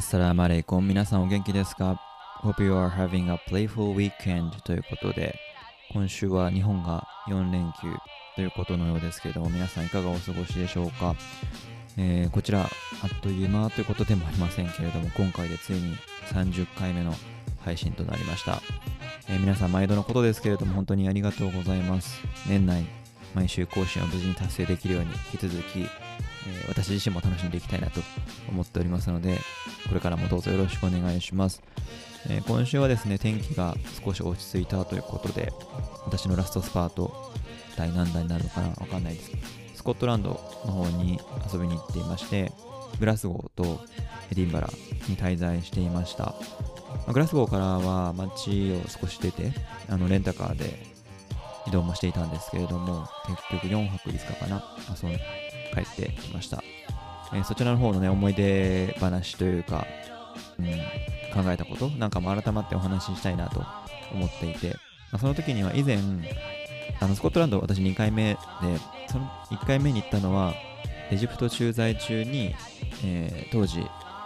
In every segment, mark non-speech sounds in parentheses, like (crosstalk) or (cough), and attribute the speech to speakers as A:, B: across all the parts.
A: ッサラマレイコン皆さんお元気ですか ?Hope you are having a playful weekend ということで今週は日本が4連休ということのようですけれども皆さんいかがお過ごしでしょうか、えー、こちらあっという間ということでもありませんけれども今回でついに30回目の配信となりました、えー、皆さん毎度のことですけれども本当にありがとうございます。年内毎週更新を無事に達成できるように引き続きえ、私自身も楽しんでいきたいなと思っておりますので、これからもどうぞよろしくお願いします。えー、今週はですね、天気が少し落ち着いたということで、私のラストスパート、第何弾になるのかなわかんないです。スコットランドの方に遊びに行っていまして、グラスゴーとエディンバラに滞在していました。グラスゴーからは街を少し出て、あのレンタカーで移動もしていたんですけれども、結局4泊5日かな、遊ん帰ってきました。え、そちらの方のね、思い出話というか、うん、考えたことなんかも改まってお話ししたいなと思っていて、まあ、その時には以前、あのスコットランド私2回目で、その1回目に行ったのは、エジプト駐在中に、えー、当時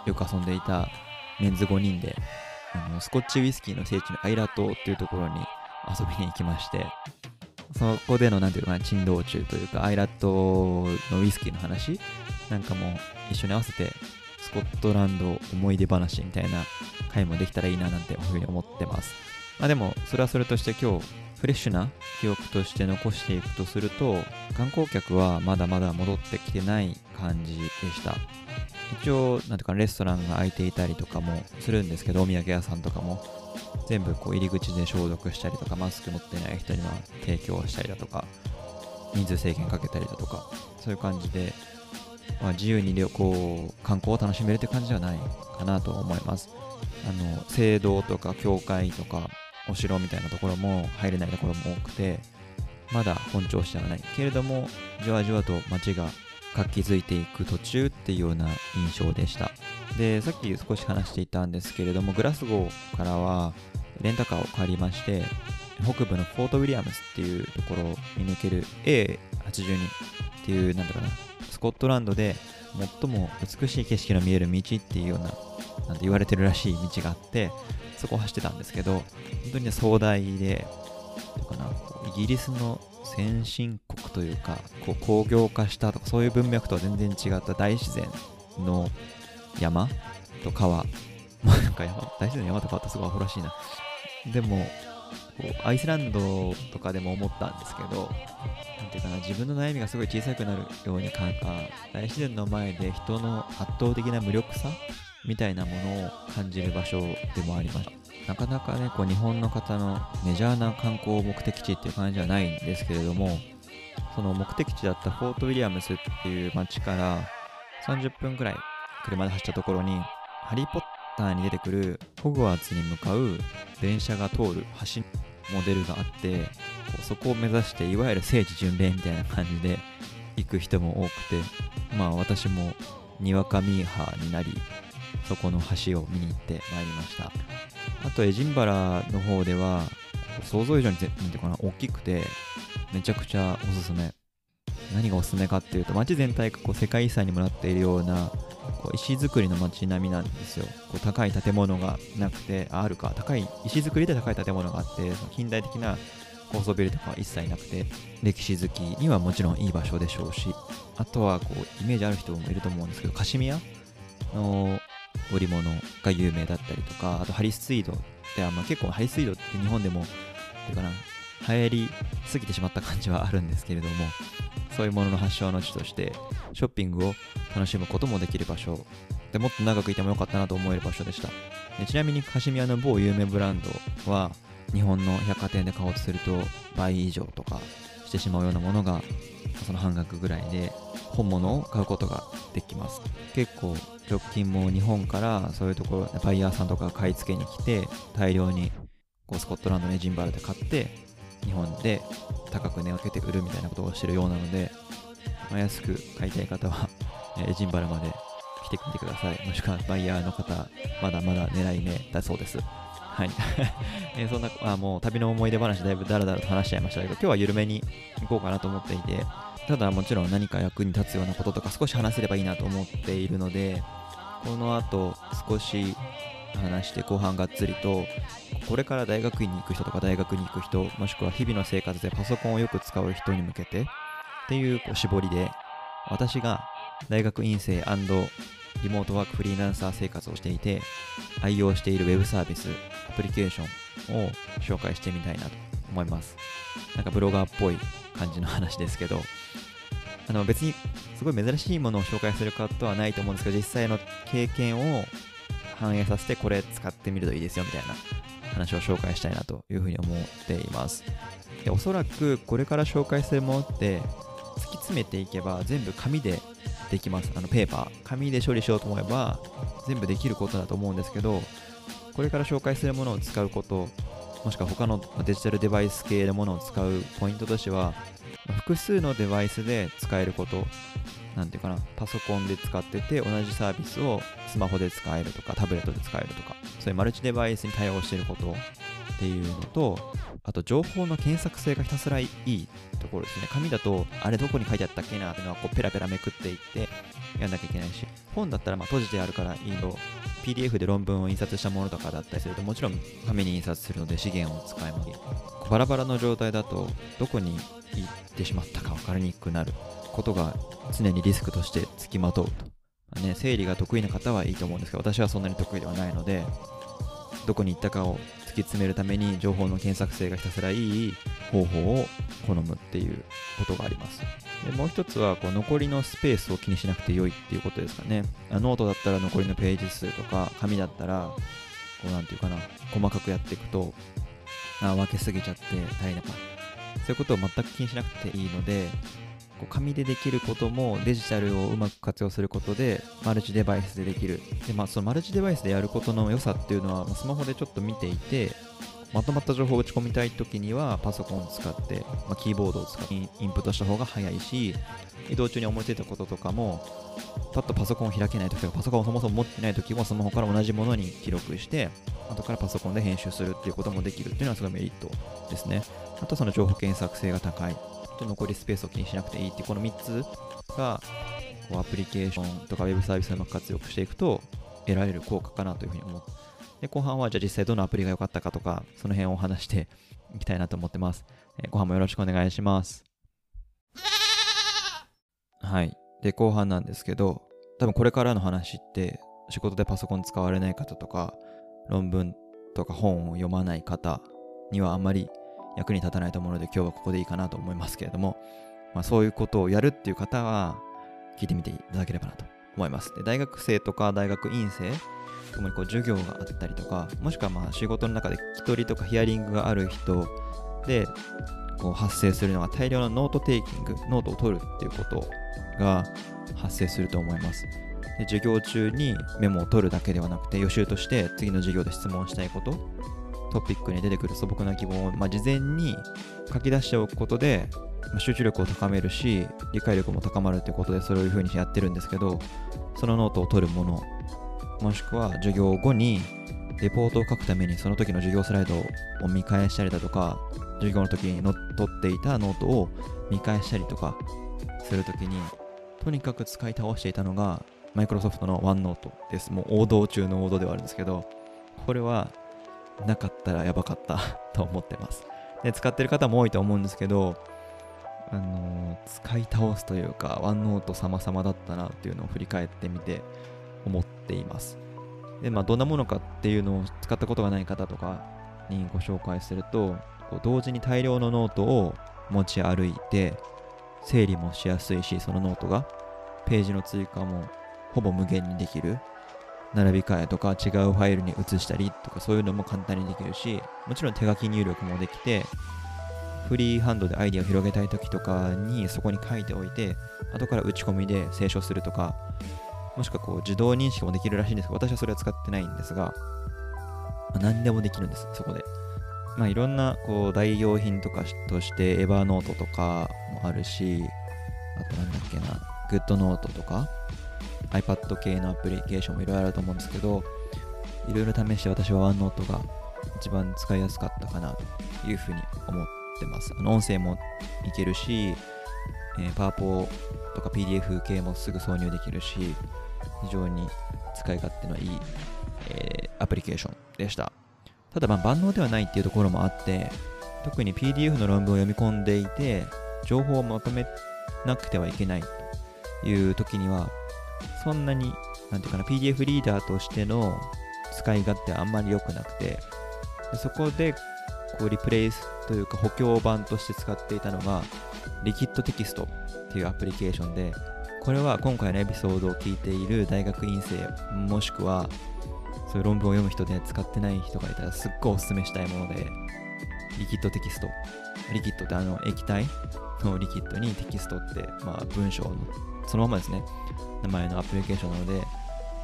A: よく遊んでいたメンズ5人で、あのスコッチウイスキーの聖地のアイラ島っていうところに遊びに行きまして、そこでの、なんていうかな、珍道中というか、アイラットのウイスキーの話なんかもう一緒に合わせて、スコットランド思い出話みたいな回もできたらいいななんていうふうに思ってます。まあでも、それはそれとして今日、フレッシュな記憶として残していくとすると、観光客はまだまだ戻ってきてない感じでした。一応、なんていうか、レストランが開いていたりとかもするんですけど、お土産屋さんとかも。全部こう入り口で消毒したりとか、マスク持ってない人には提供したりだとか、人数制限かけたりだとか、そういう感じで、まあ、自由に旅行、観光を楽しめるって感じではないかなと思います。あの、聖堂とか教会とか、お城みたいなところも入れないところも多くて、まだ本調子ではない。けれども、じわじわと街が活気づいていく途中っていうような印象でした。で、さっき少し話していたんですけれども、グラスゴーからはレンタカーを借りまして、北部のフォートウィリアムスっていうところに抜ける A82 っていう、なんだろうな、スコットランドで最も美しい景色の見える道っていうような、なんて言われてるらしい道があって、そこを走ってたんですけど、本当にね、壮大で、かな、イギリスの先進国というか、こう工業化したとか、そういう文脈とは全然違った大自然の山と川。ま (laughs) あなんか山、大自然の山と川ってすごいアホらしいな。でも、こうアイスランドとかでも思ったんですけど、なんていうかな、自分の悩みがすごい小さくなるように感か、大自然の前で人の圧倒的な無力さみたいなものを感じる場所でもありました。なかなかね、こう日本の方のメジャーな観光目的地っていう感じはないんですけれども、その目的地だったフォートウィリアムスっていう街から30分くらい車で走ったところに、ハリー・ポッターに出てくるホグワーツに向かう電車が通る橋モデルがあって、こうそこを目指して、いわゆる聖地巡礼みたいな感じで行く人も多くて、まあ私もにわかミーハーになり、そこの橋を見に行ってまいりました。あとエジンバラの方では、想像以上に、なんていうかな、大きくて、めちゃくちゃおすすめ。何がおすすめかっていうと、街全体がこう世界遺産にもなっているような、こう石造りの街並みなんですよ。こう高い建物がなくて、あるか、高い、石造りで高い建物があって、その近代的な高層ビルとかは一切なくて、歴史好きにはもちろんいい場所でしょうし、あとはこう、イメージある人もいると思うんですけど、カシミヤの織物が有名だったりとか、あとハリスツイードって、あま、結構ハリスツイードって日本でも、っていうかな、流行りすぎてしまった感じはあるんですけれども、そういうものの発祥の地として、ショッピングを楽しむこともできる場所。でもっと長くいてもよかったなと思える場所でした。でちなみにカシミヤの某有名ブランドは日本の百貨店で買おうとすると倍以上とかしてしまうようなものがその半額ぐらいで本物を買うことができます。結構直近も日本からそういうところバイヤーさんとか買い付けに来て大量にこうスコットランドのエジンバラで買って日本で高く値をつけて売るみたいなことをしてるようなので、まあ、安く買いたい方はエジンバラまで来てみてください。もしくはバイヤーの方、まだまだ狙い目だそうです。はい。(laughs) え、そんな、あ、もう旅の思い出話だいぶダラダラと話しちゃいましたけど、今日は緩めに行こうかなと思っていて、ただもちろん何か役に立つようなこととか少し話せればいいなと思っているので、この後少し話して後半がっつりとこれから大学院に行く人とか大学に行く人もしくは日々の生活でパソコンをよく使う人に向けてっていうこう絞りで私が大学院生リモートワークフリーランサー生活をしていて愛用しているウェブサービスアプリケーションを紹介してみたいなと思います。なんかブロガーっぽい感じの話ですけどあの別にすごい珍しいものを紹介することはないと思うんですけど実際の経験を反映させてこれ使ってみるといいですよみたいな話を紹介したいなというふうに思っています。でおそらくこれから紹介するものって突き詰めていけば全部紙でできます。あのペーパー。紙で処理しようと思えば全部できることだと思うんですけどこれから紹介するものを使うこともしくは他のデジタルデバイス系のものを使うポイントとしては複数のデバイスで使えることなんていうかなパソコンで使ってて同じサービスをスマホで使えるとかタブレットで使えるとかそういうマルチデバイスに対応していることっていうのとあと情報の検索性がひたすらいいところですね。紙だとあれどこに書いてあったっけなっていうのはこうペラペラめくっていってやんなきゃいけないし。本だったらま閉じてあるからいいの。PDF で論文を印刷したものとかだったりするともちろん紙に印刷するので資源を使いますバラバラの状態だとどこに行ってしまったか分かりにくくなることが常にリスクとしてつきまとうと、ね、整理が得意な方はいいと思うんですけど私はそんなに得意ではないのでどこに行ったかを突き詰めるために情報の検索性がひたすらいい方法を好むっていうことがあります。でもう一つはこう残りのスペースを気にしなくて良いっていうことですかね。ノートだったら残りのページ数とか紙だったらこうなんていうかな細かくやっていくとあ分けすぎちゃって大変だかった。そういうことを全く気にしなくていいのでこう紙でできることもデジタルをうまく活用することでマルチデバイスでできる。で、まあ、そのマルチデバイスでやることの良さっていうのはスマホでちょっと見ていてまとまった情報を打ち込みたい時にはパソコンを使って、まあ、キーボードを使ってインプットした方が早いし移動中に思いついたこととかもパッとパソコンを開けない時とかパソコンをそもそも持ってない時もスマホから同じものに記録して後からパソコンで編集するっていうこともできるっていうのはすごいメリットですね。あとその情報検索性が高い。と残りスペースを気にしなくていいっていうこの3つがこうアプリケーションとかウェブサービスをうまく活用していくと得られる効果かなというふうに思ってで後半はじゃあ実際どのアプリが良かったかとかその辺をお話していきたいなと思ってます、えー、後半もよろしくお願いします。はい。で後半なんですけど多分これからの話って仕事でパソコン使われない方とか論文とか本を読まない方にはあんまり役に立たないと思うので今日はここでいいかなと思いますけれども、まあ、そういうことをやるっていう方は聞いてみていただければなと思います。で大学生とか大学院生ともにこう授業があったりとかもしくはまあ仕事の中で聞き取りとかヒアリングがある人でこう発生するのが大量のノートテイキングノートを取るっていうことが発生すると思います。で授業中にメモを取るだけではなくて予習として次の授業で質問したいことトピックに出てくる素朴な疑問を、まあ、事前に書き出しておくことで、まあ、集中力を高めるし理解力も高まるということでそういうふうにやってるんですけどそのノートを取るものもしくは授業後にレポートを書くためにその時の授業スライドを見返したりだとか授業の時に取っていたノートを見返したりとかするときにとにかく使い倒していたのがマイクロソフトの OneNote です。もう王道中の王道ではあるんですけど、これはなかったらやばかった (laughs) と思ってます。で、使ってる方も多いと思うんですけど、あのー、使い倒すというか、 OneNote 様々だったなっていうのを振り返ってみて思っています。で、まあ、どんなものかっていうのを使ったことがない方とかにご紹介すると、こう同時に大量のノートを持ち歩いて、整理もしやすいし、そのノートが、ページの追加もほぼ無限にできる並び替えとか違うファイルに移したりとかそういうのも簡単にできるしもちろん手書き入力もできてフリーハンドでアイディアを広げたい時とかにそこに書いておいて後から打ち込みで清書するとかもしくはこう自動認識もできるらしいんですが私はそれは使ってないんですが、まあ、何でもできるんですそこで。まあいろんなこう代用品とかとしてエヴァーノートとかもあるしあとなんだっけなグッドノートとか iPad 系のアプリケーションもいろいろあると思うんですけど、いろいろ試して私は OneNote が一番使いやすかったかなというふうに思ってます。あの音声もいけるし、えー、パワポとか PDF 系もすぐ挿入できるし、非常に使い勝手のいい、えー、アプリケーションでした。ただま万能ではないっていうところもあって、特に PDF の論文を読み込んでいて、情報をまとめなくてはいけないという時には、そんなに、なんていうかな、PDF リーダーとしての使い勝手はあんまり良くなくて、そこでこうリプレイスというか補強版として使っていたのが、リキッドテキストっていうアプリケーションで、これは今回のエピソードを聞いている大学院生、もしくはそういう論文を読む人で使ってない人がいたらすっごいおすすめしたいもので、リキッドテキスト。リキッドってあの液体のリキッドにテキストって、まあ、文章のそのままですね、名前のアプリケーションなので、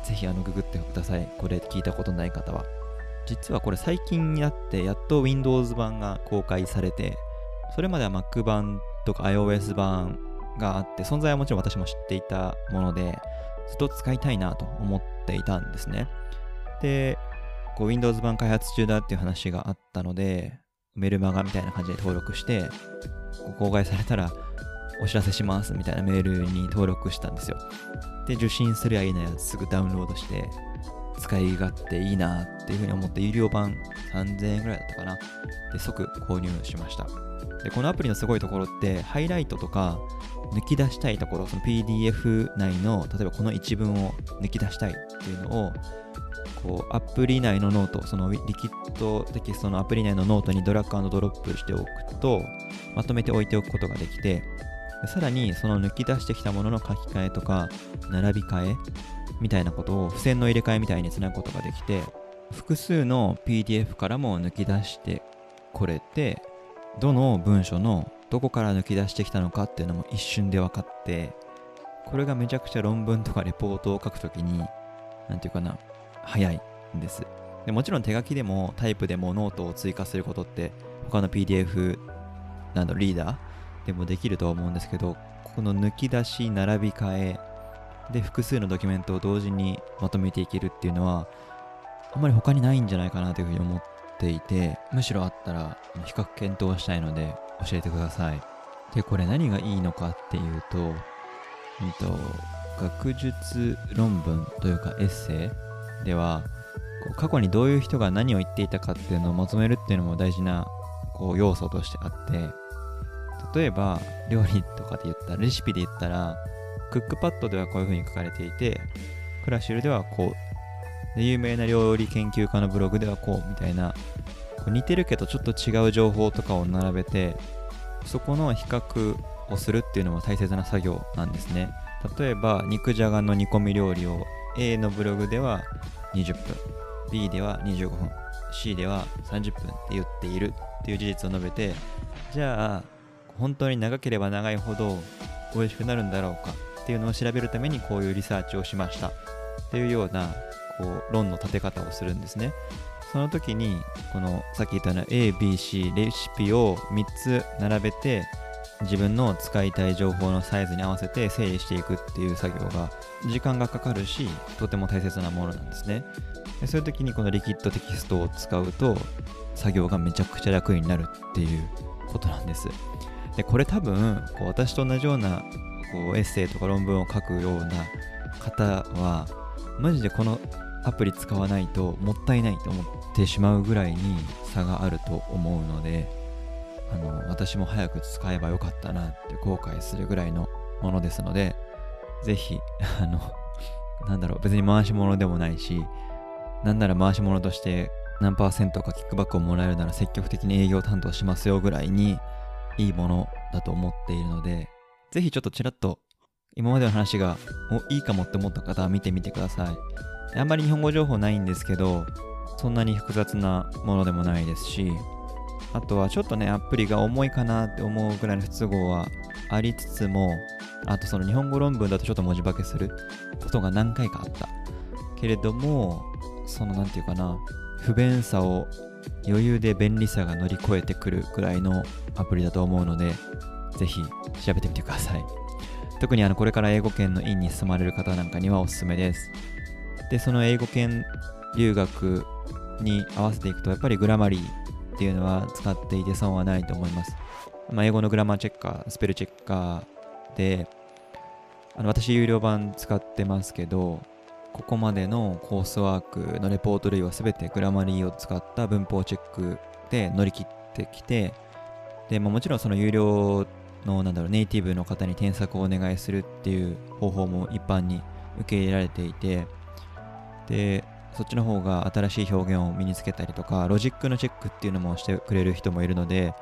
A: ぜひあのググってください。これ聞いたことない方は。実はこれ最近になってやっと Windows 版が公開されて、それまでは Mac 版とか iOS 版があって、存在はもちろん私も知っていたもので、ずっと使いたいなと思っていたんですね。で、こう Windows 版開発中だっていう話があったので、メルマガみたいな感じで登録して、公開されたらお知らせしますみたいなメールに登録したんですよ。で、受信するやいなやすぐダウンロードして、使い勝手いいなっていうふうに思って、有料版3000円ぐらいだったかな。で、即購入しました。で、このアプリのすごいところって、ハイライトとか抜き出したいところ、その PDF 内の、例えばこの一文を抜き出したいっていうのを、こうアプリ内のノート、その LiquidText のアプリ内のノートにドラッグドロップしておくと、まとめて置いておくことができて、さらにその抜き出してきたものの書き換えとか、並び替えみたいなことを付箋の入れ替えみたいにつなぐことができて、複数の PDF からも抜き出してこれて、どの文書のどこから抜き出してきたのかっていうのも一瞬で分かって、これがめちゃくちゃ論文とかレポートを書くときに、なんていうかな、早いんです。でもちろん手書きでもタイプでもノートを追加することって他の PDF なんだリーダーでもできるとは思うんですけどこの抜き出し並び替えで複数のドキュメントを同時にまとめていけるっていうのはあんまり他にないんじゃないかなというふうに思っていてむしろあったら比較検討したいので教えてください。でこれ何がいいのかっていうと,、うんと学術論文というかエッセイでは過去にどういう人が何を言っていたかっていうのをまとめるっていうのも大事なこう要素としてあって例えば料理とかで言ったらレシピで言ったらクックパッドではこういう風に書かれていてクラシルではこうで有名な料理研究家のブログではこうみたいなこう似てるけどちょっと違う情報とかを並べてそこの比較をするっていうのも大切な作業なんですね。例えば肉じゃがの煮込み料理を A のブログでは20分 B では25分 C では30分って言っているっていう事実を述べてじゃあ本当に長ければ長いほど美味しくなるんだろうかっていうのを調べるためにこういうリサーチをしました。っていうようなこう論の立て方をするんですね。その時にこのさっき言ったような ABC レシピを3つ並べて自分の使いたい情報のサイズに合わせて整理していくっていう作業が時間がかかるしとても大切なものなんですね。でそういう時にこのリキッドテキストを使うと作業がめちゃくちゃ楽になるっていうことなんです。でこれ多分こう私と同じようなこうエッセイとか論文を書くような方はマジでこのアプリ使わないともったいないと思ってしまうぐらいに差があると思うのであの私も早く使えばよかったなって後悔するぐらいのものですので、ぜひ、あの、(laughs) なんだろう、別に回し物でもないし、なんなら回し物として何パーセントかキックバックをもらえるなら積極的に営業担当しますよぐらいにいいものだと思っているので、ぜひちょっとちらっと今までの話がいいかもって思った方は見てみてください。あんまり日本語情報ないんですけど、そんなに複雑なものでもないですし、あとはちょっとね、アプリが重いかなって思うぐらいの不都合はありつつも、あとその日本語論文だとちょっと文字化けすることが何回かあった。けれども、そのなんていうかな、不便さを余裕で便利さが乗り越えてくるぐらいのアプリだと思うので、ぜひ調べてみてください。特にあのこれから英語圏の院に進まれる方なんかにはおすすめです。で、その英語圏留学に合わせていくと、やっぱりグラマリーっていうのは使っていて損はないと思います。まあ、英語のグラマーチェッカー、スペルチェッカーで、あの私有料版使ってますけど、ここまでのコースワークのレポート類は全てグラマリーを使った文法チェックで乗り切ってきてで、まあ、もちろんその有料のなんだろうネイティブの方に添削をお願いするっていう方法も一般に受け入れられていてでそっちの方が新しい表現を身につけたりとかロジックのチェックっていうのもしてくれる人もいるので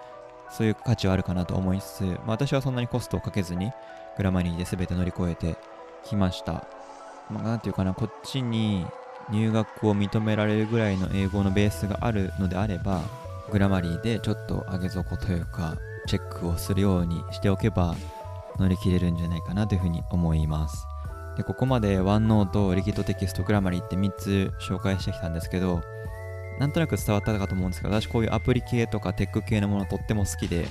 A: そういう価値はあるかなと思いつつ、まあ、私はそんなにコストをかけずにグラマリーで全て乗り越えてきました。まあ、ていうかな、こっちに入学を認められるぐらいの英語のベースがあるのであれば、グラマリーでちょっと上げ底というか、チェックをするようにしておけば乗り切れるんじゃないかなというふうに思います。で、ここまでワンノート、リキッドテキスト、グラマリーって3つ紹介してきたんですけど、なんとなく伝わったかと思うんですけど、私こういうアプリ系とかテック系のものとっても好きで、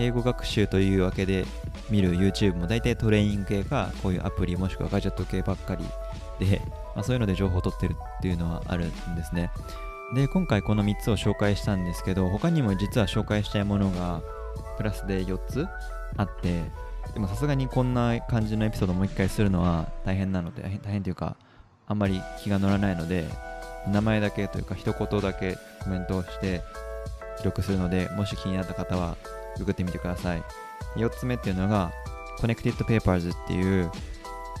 A: 英語学習というわけで見る YouTube も大体トレーニング系かこういうアプリもしくはガジェット系ばっかりで、まあ、そういうので情報を取ってるっていうのはあるんですね。で今回この3つを紹介したんですけど他にも実は紹介したいものがプラスで4つあってでもさすがにこんな感じのエピソードもう一回するのは大変なので大変というかあんまり気が乗らないので名前だけというか一言だけコメントをして記録するのでもし気になった方はググってみてください。4つ目っていうのが Connected Papers っていう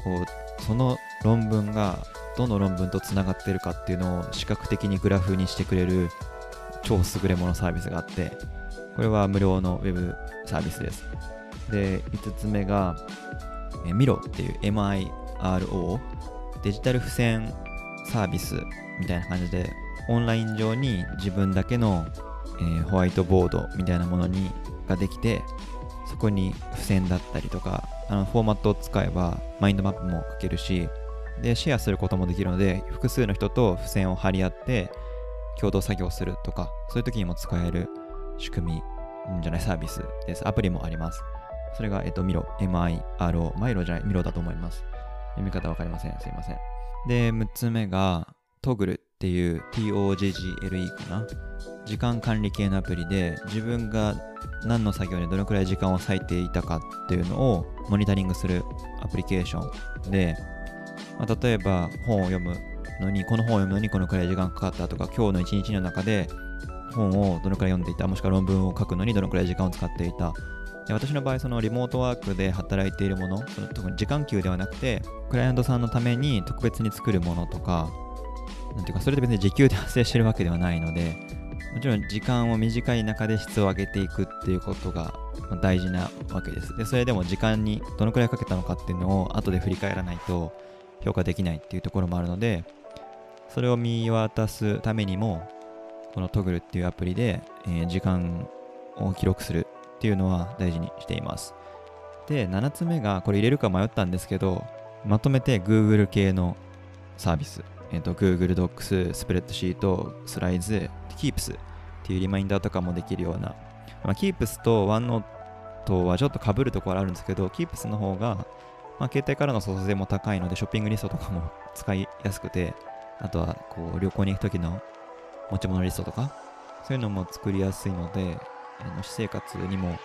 A: こうその論文がどの論文とつながってるかっていうのを視覚的にグラフにしてくれる超優れものサービスがあってこれは無料のウェブサービスです。で5つ目がえミロっていう MIRO デジタル付箋サービスみたいな感じでオンライン上に自分だけの、えー、ホワイトボードみたいなものにができてそこに付箋だったりとかあのフォーマットを使えばマインドマップも書けるしでシェアすることもできるので複数の人と付箋を貼り合って共同作業するとかそういう時にも使える仕組みじゃないサービスです。アプリもあります。それが、えっと、ミロ MIRO マイロじゃないミロだと思います。読み方わかりません。すいません。で6つ目がトグルっていう TOGGLE かな？時間管理系のアプリで自分が何の作業にどのくらい時間を割いていたかっていうのをモニタリングするアプリケーションで、まあ、例えば本を読むのにこの本を読むのにこのくらい時間かかったとか今日の一日の中で本をどのくらい読んでいたもしくは論文を書くのにどのくらい時間を使っていた。で私の場合そのリモートワークで働いているものその特に時間給ではなくてクライアントさんのために特別に作るものとかなんていうかそれで別に時給で発生してるわけではないのでもちろん時間を短い中で質を上げていくっていうことが大事なわけです。で、それでも時間にどのくらいかけたのかっていうのを後で振り返らないと評価できないっていうところもあるので、それを見渡すためにも、このトグルっていうアプリで、えー、時間を記録するっていうのは大事にしています。で、7つ目が、これ入れるか迷ったんですけど、まとめて Google 系のサービス、えーと、Google Docs、スプレッドシート、スライズ、Keeps っていうリマインダーとかもできるような、まあ、Keeps と OneNote はちょっと被るところあるんですけど、Keeps の方が、まあ、携帯からの操作性も高いので、ショッピングリストとかも使いやすくて、あとはこう旅行に行く時の持ち物リストとか、そういうのも作りやすいので、あの私生活にも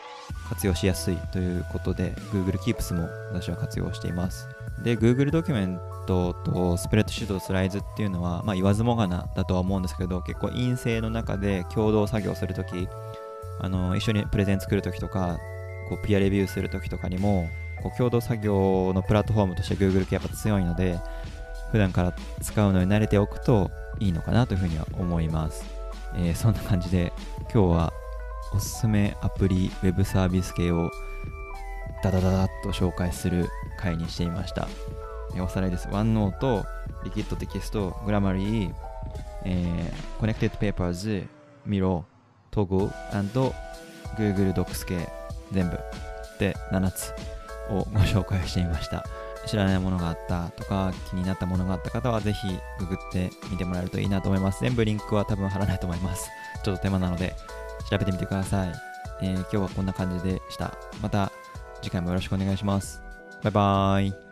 A: 活用しやすいということで、Google Keeps も私は活用しています。で、Google ドキュメントとスプレッドシートとスライズっていうのは、まあ、言わずもがなだとは思うんですけど、結構陰性の中で共同作業するとき、あの一緒にプレゼン作るときとか、こうピアレビューするときとかにも、こう共同作業のプラットフォームとして Google 系やっぱ強いので、普段から使うのに慣れておくといいのかなというふうには思います。えー、そんな感じで今日はおすすめアプリウェブサービス系をダダダダッと紹介する回にしていました。おさらいです。OneNote、リキッドテキスト、グラマリー、えー、Connected Papers、Miro、Togo、Google Docs 系全部で7つをご紹介してみました。知らないものがあったとか気になったものがあった方はぜひググってみてもらえるといいなと思います。全部リンクは多分貼らないと思います。ちょっと手間なので調べてみてください。えー、今日はこんな感じでした。また次回もよろしくお願いします。バイバーイ。